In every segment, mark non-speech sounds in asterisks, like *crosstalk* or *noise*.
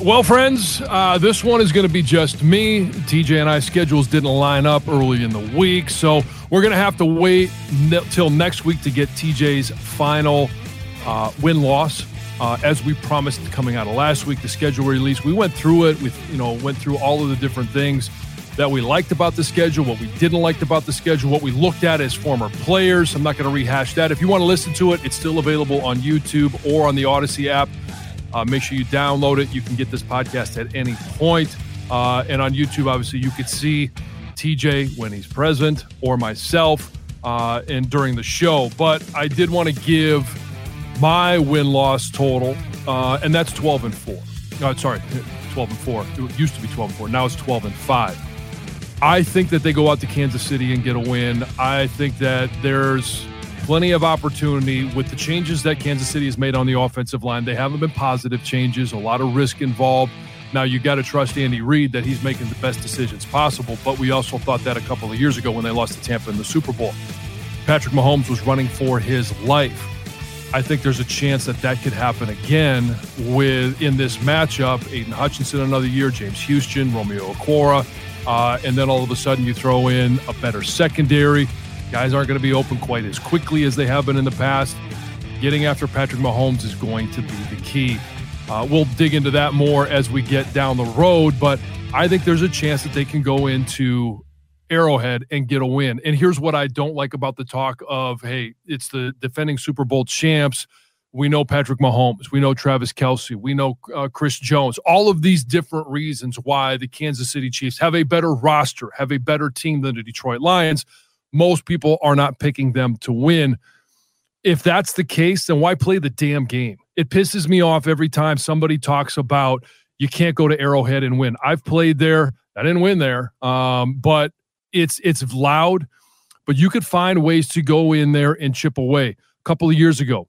Well, friends, uh, this one is going to be just me. TJ and I schedules didn't line up early in the week, so we're going to have to wait till next week to get TJ's final uh, win loss. Uh, as we promised coming out of last week, the schedule release, we went through it. We, you know, went through all of the different things that we liked about the schedule, what we didn't like about the schedule, what we looked at as former players. I'm not going to rehash that. If you want to listen to it, it's still available on YouTube or on the Audacy app. Uh, make sure you download it. You can get this podcast at any point. Uh, and on YouTube, obviously, you could see TJ when he's present or myself uh, and during the show. But I did want to give my win loss total, uh, and that's 12 and 4. No, sorry, 12 and 4. It used to be 12 and 4. Now it's 12 and 5. I think that they go out to Kansas City and get a win. I think that there's plenty of opportunity with the changes that Kansas City has made on the offensive line. They haven't been positive changes, a lot of risk involved. Now, you got to trust Andy Reid that he's making the best decisions possible, but we also thought that a couple of years ago when they lost to Tampa in the Super Bowl. Patrick Mahomes was running for his life. I think there's a chance that that could happen again with in this matchup. Aidan Hutchinson another year, James Houston, Romeo Okwara, uh, and then all of a sudden you throw in a better secondary. Guys aren't going to be open quite as quickly as they have been in the past. Getting after Patrick Mahomes is going to be the key. Uh, we'll dig into that more as we get down the road, but I think there's a chance that they can go into Arrowhead and get a win. And here's what I don't like about the talk of, hey, it's the defending Super Bowl champs. We know Patrick Mahomes. We know Travis Kelce. We know uh, Chris Jones. All of these different reasons why the Kansas City Chiefs have a better roster, have a better team than the Detroit Lions most people are not picking them to win. If that's the case, then why play the damn game? It pisses me off every time somebody talks about you can't go to Arrowhead and win. I've played there. I didn't win there, um, but it's it's loud. But you could find ways to go in there and chip away. A couple of years ago,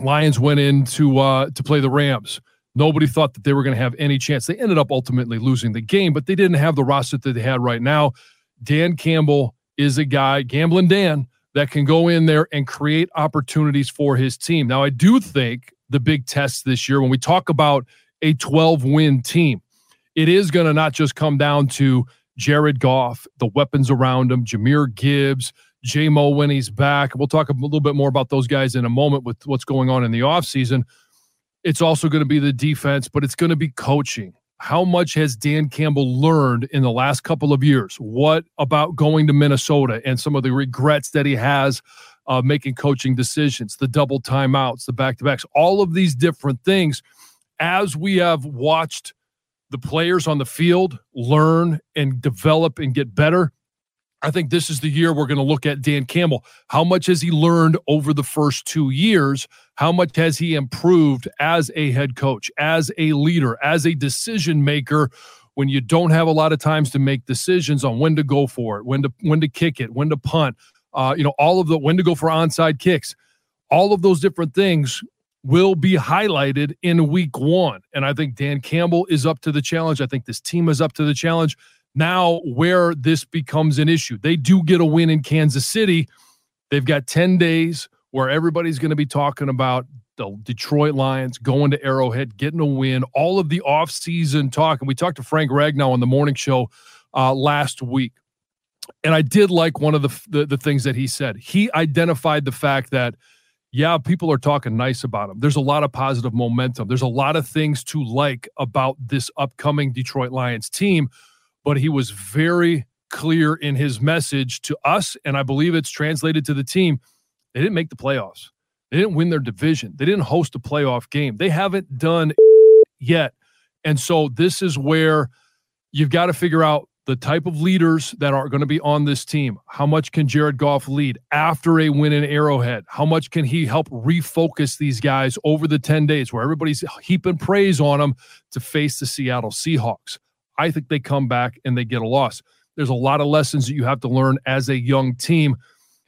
Lions went in to uh, to play the Rams. Nobody thought that they were going to have any chance. They ended up ultimately losing the game, but they didn't have the roster that they had right now. Dan Campbell is a guy, Gambling Dan, that can go in there and create opportunities for his team. Now, I do think the big test this year, when we talk about a 12 win team, it is going to not just come down to Jared Goff, the weapons around him, Jahmyr Gibbs, J-Mo when he's back. We'll talk a little bit more about those guys in a moment with what's going on in the offseason. It's also going to be the defense, but it's going to be coaching how much has Dan Campbell learned in the last couple of years? What about going to Minnesota and some of the regrets that he has uh, making coaching decisions, the double timeouts, the back to backs, all of these different things? As we have watched the players on the field learn and develop and get better, I think this is the year we're going to look at Dan Campbell. How much has he learned over the first two years? How much has he improved as a head coach, as a leader, as a decision maker? When you don't have a lot of times to make decisions on when to go for it, when to when to kick it, when to punt, uh, you know, all of the when to go for onside kicks, all of those different things will be highlighted in week one. And I think Dan Campbell is up to the challenge. I think this team is up to the challenge now where this becomes an issue. They do get a win in Kansas City. They've got 10 days where everybody's going to be talking about the Detroit Lions, going to Arrowhead, getting a win, all of the offseason talk. And we talked to Frank Ragnow on the morning show uh, last week. And I did like one of the, the, the things that he said. He identified the fact that, yeah, people are talking nice about him. There's a lot of positive momentum. There's a lot of things to like about this upcoming Detroit Lions team. But he was very clear in his message to us, and I believe it's translated to the team. They didn't make the playoffs. They didn't win their division. They didn't host a playoff game. They haven't done *laughs* yet. And so this is where you've got to figure out the type of leaders that are going to be on this team. How much can Jared Goff lead after a win in Arrowhead? How much can he help refocus these guys over the 10 days where everybody's heaping praise on them to face the Seattle Seahawks? I think they come back and they get a loss. There's a lot of lessons that you have to learn as a young team.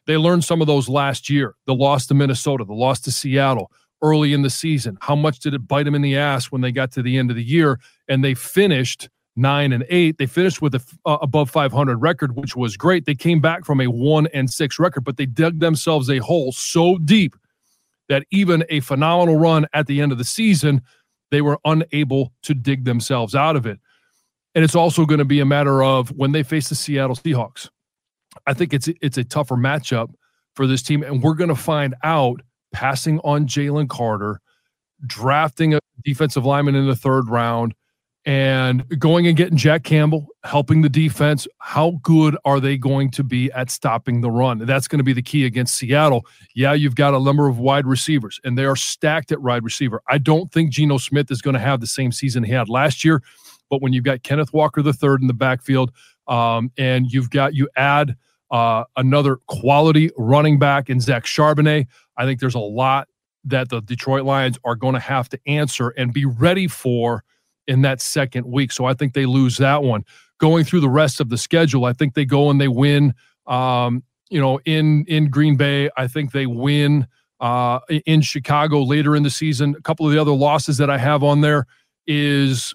They learned some of those last year. The loss to Minnesota, the loss to Seattle early in the season. How much did it bite them in the ass when they got to the end of the year and they finished nine and eight? They finished with a uh, above 500 record, which was great. They came back from a one and six record, but they dug themselves a hole so deep that even a phenomenal run at the end of the season, they were unable to dig themselves out of it. And it's also going to be a matter of when they face the Seattle Seahawks. I think it's it's a tougher matchup for this team, and we're going to find out passing on Jalen Carter, drafting a defensive lineman in the third round, and going and getting Jack Campbell, helping the defense. How good are they going to be at stopping the run? That's going to be the key against Seattle. Yeah, you've got a number of wide receivers, and they are stacked at wide receiver. I don't think Geno Smith is going to have the same season he had last year. But when you've got Kenneth Walker the third in the backfield, um, and you've got you add uh, another quality running back in Zach Charbonnet, I think there's a lot that the Detroit Lions are going to have to answer and be ready for in that second week. So I think they lose that one. Going through the rest of the schedule, I think they go and they win. Um, you know, in in Green Bay, I think they win uh, in Chicago later in the season. A couple of the other losses that I have on there is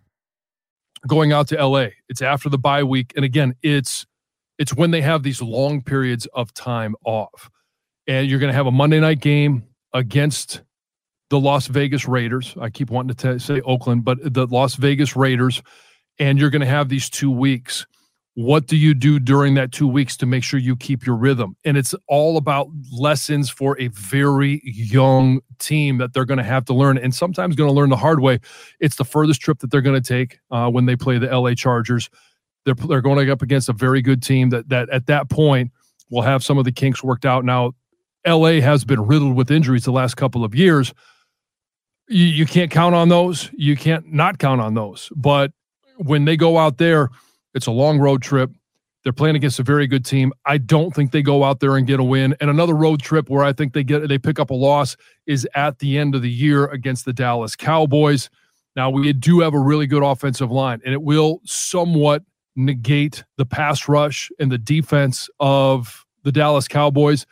going out to LA. It's after the bye week. And again, it's it's when they have these long periods of time off. And you're going to have a Monday night game against the Las Vegas Raiders. I keep wanting to t- say Oakland, but the Las Vegas Raiders. And you're going to have these two weeks what do you do during that two weeks to make sure you keep your rhythm? And it's all about lessons for a very young team that they're going to have to learn, and sometimes going to learn the hard way. It's the furthest trip that they're going to take uh, when they play the LA Chargers. They're they're going up against a very good team that that at that point will have some of the kinks worked out. Now, LA has been riddled with injuries the last couple of years. You, you can't count on those. You can't not count on those. But when they go out there, it's a long road trip. They're playing against a very good team. I don't think they go out there and get a win. And another road trip where I think they get they pick up a loss is at the end of the year against the Dallas Cowboys. Now we do have a really good offensive line, and it will somewhat negate the pass rush and the defense of the Dallas Cowboys.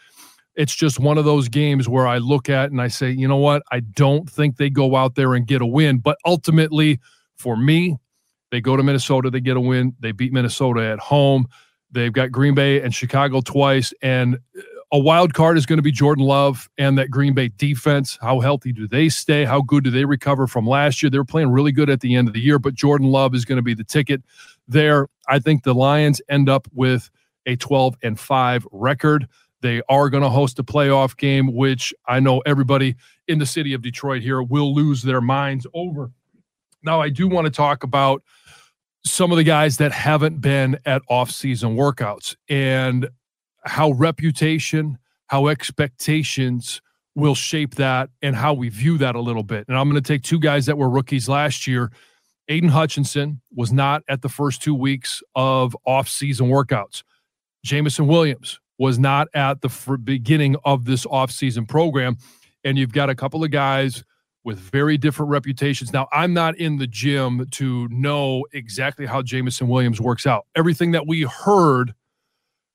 It's just one of those games where I look at and I say, you know what? I don't think they go out there and get a win. But ultimately, for me, they go to Minnesota, they get a win. They beat Minnesota at home. They've got Green Bay and Chicago twice. And a wild card is going to be Jordan Love and that Green Bay defense. How healthy do they stay? How good do they recover from last year? They were playing really good at the end of the year, but Jordan Love is going to be the ticket there. I think the Lions end up with a 12 and 5 record. They are going to host a playoff game, which I know everybody in the city of Detroit here will lose their minds over. Now, I do want to talk about some of the guys that haven't been at off-season workouts and how reputation, how expectations will shape that and how we view that a little bit. And I'm going to take two guys that were rookies last year. Aidan Hutchinson was not at the first two weeks of off-season workouts. Jameson Williams was not at the beginning of this offseason program. And you've got a couple of guys with very different reputations. Now, I'm not in the gym to know exactly how Jameson Williams works out. Everything that we heard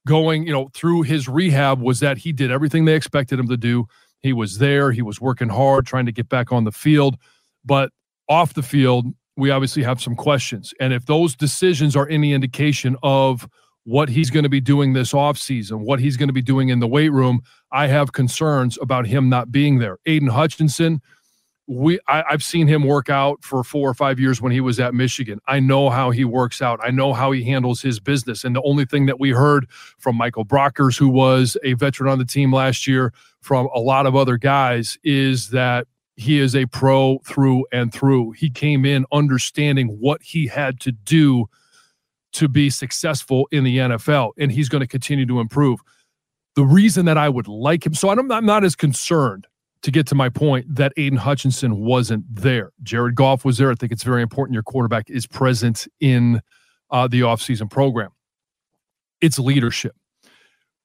going, you know, through his rehab was that he did everything they expected him to do. He was there, he was working hard, trying to get back on the field. But off the field, we obviously have some questions. And if those decisions are any indication of what he's going to be doing this offseason, what he's going to be doing in the weight room, I have concerns about him not being there. Aidan Hutchinson, we I, have seen him work out for four or five years when he was at Michigan. I know how he works out. I know how he handles his business. And the only thing that we heard from Michael Brockers, who was a veteran on the team last year, from a lot of other guys, is that he is a pro through and through. He came in understanding what he had to do to be successful in the NFL, and he's going to continue to improve. The reason that I would like him, so I'm, I'm not as concerned to get to my point that Aidan Hutchinson wasn't there. Jared Goff was there. I think it's very important your quarterback is present in uh, the offseason program. It's leadership.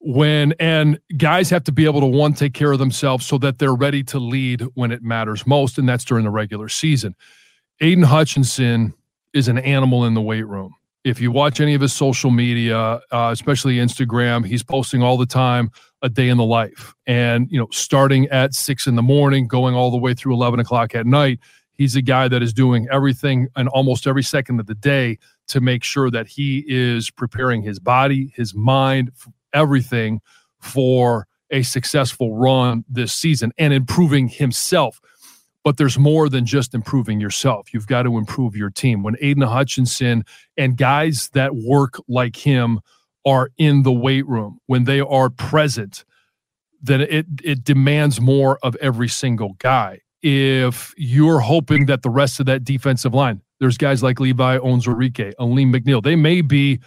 When and guys have to be able to one take care of themselves so that they're ready to lead when it matters most, and that's during the regular season. Aidan Hutchinson is an animal in the weight room if you watch any of his social media, uh, especially Instagram, he's posting all the time a day in the life. And, you know, starting at six in the morning, going all the way through 11 o'clock at night, he's a guy that is doing everything and almost every second of the day to make sure that he is preparing his body, his mind, everything for a successful run this season and improving himself but there's more than just improving yourself. You've got to improve your team. When Aidan Hutchinson and guys that work like him are in the weight room, when they are present, then it it demands more of every single guy. If you're hoping that the rest of that defensive line, there's guys like Levi Onwuzurike, Alim McNeill, they may be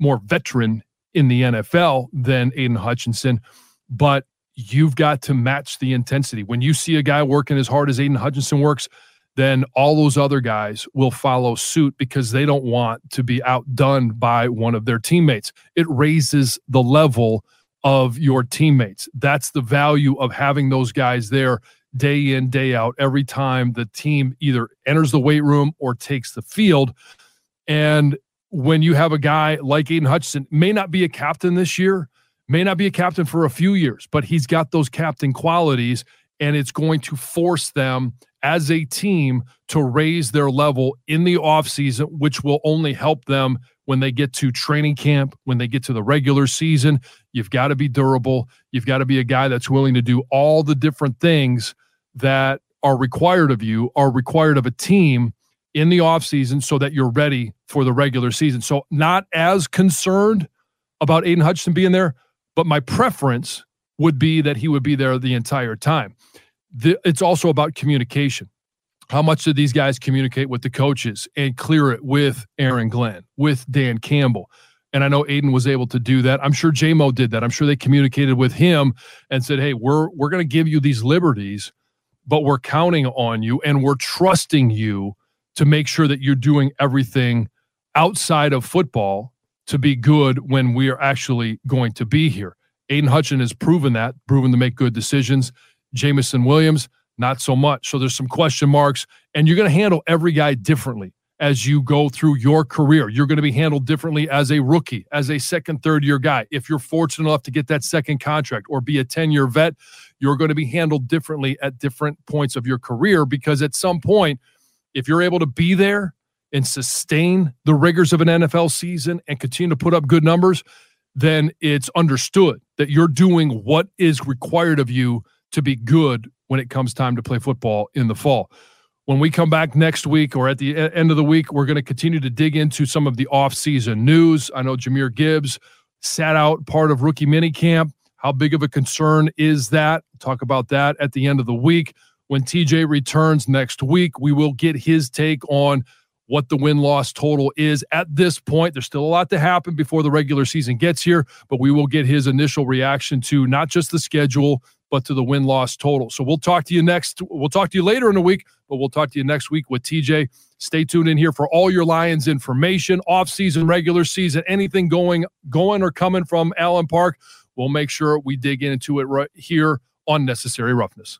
more veteran in the NFL than Aidan Hutchinson, but you've got to match the intensity. When you see a guy working as hard as Aidan Hutchinson works, then all those other guys will follow suit because they don't want to be outdone by one of their teammates. It raises the level of your teammates. That's the value of having those guys there day in, day out, every time the team either enters the weight room or takes the field. And when you have a guy like Aidan Hutchinson, may not be a captain this year, may not be a captain for a few years, but he's got those captain qualities, and it's going to force them as a team to raise their level in the offseason, which will only help them when they get to training camp, when they get to the regular season. You've got to be durable. You've got to be a guy that's willing to do all the different things that are required of you, are required of a team in the offseason so that you're ready for the regular season. So, not as concerned about Aidan Hutchinson being there, but my preference would be that he would be there the entire time. The, it's also about communication. How much do these guys communicate with the coaches and clear it with Aaron Glenn, with Dan Campbell? And I know Aidan was able to do that. I'm sure JMO did that. I'm sure they communicated with him and said, "Hey, we're we're going to give you these liberties, but we're counting on you and we're trusting you to make sure that you're doing everything outside of football to be good when we are actually going to be here. Aidan Hutchin has proven that, proven to make good decisions. Jameson Williams, not so much. So there's some question marks, and you're going to handle every guy differently as you go through your career. You're going to be handled differently as a rookie, as a second, third year guy. If you're fortunate enough to get that second contract or be a 10 year vet, you're going to be handled differently at different points of your career because at some point, if you're able to be there and sustain the rigors of an NFL season and continue to put up good numbers, then it's understood that you're doing what is required of you to be good when it comes time to play football in the fall. When we come back next week or at the end of the week, we're going to continue to dig into some of the offseason news. I know Jahmyr Gibbs sat out part of rookie minicamp. How big of a concern is that? Talk about that at the end of the week. When TJ returns next week, we will get his take on what the win loss total is at this point. There's still a lot to happen before the regular season gets here, but we will get his initial reaction to not just the schedule, but to the win loss total. So we'll talk to you next. We'll talk to you later in the week, but we'll talk to you next week with TJ. Stay tuned in here for all your Lions information, off season, regular season, anything going going or coming from Allen Park. We'll make sure we dig into it right here on Necessary Roughness.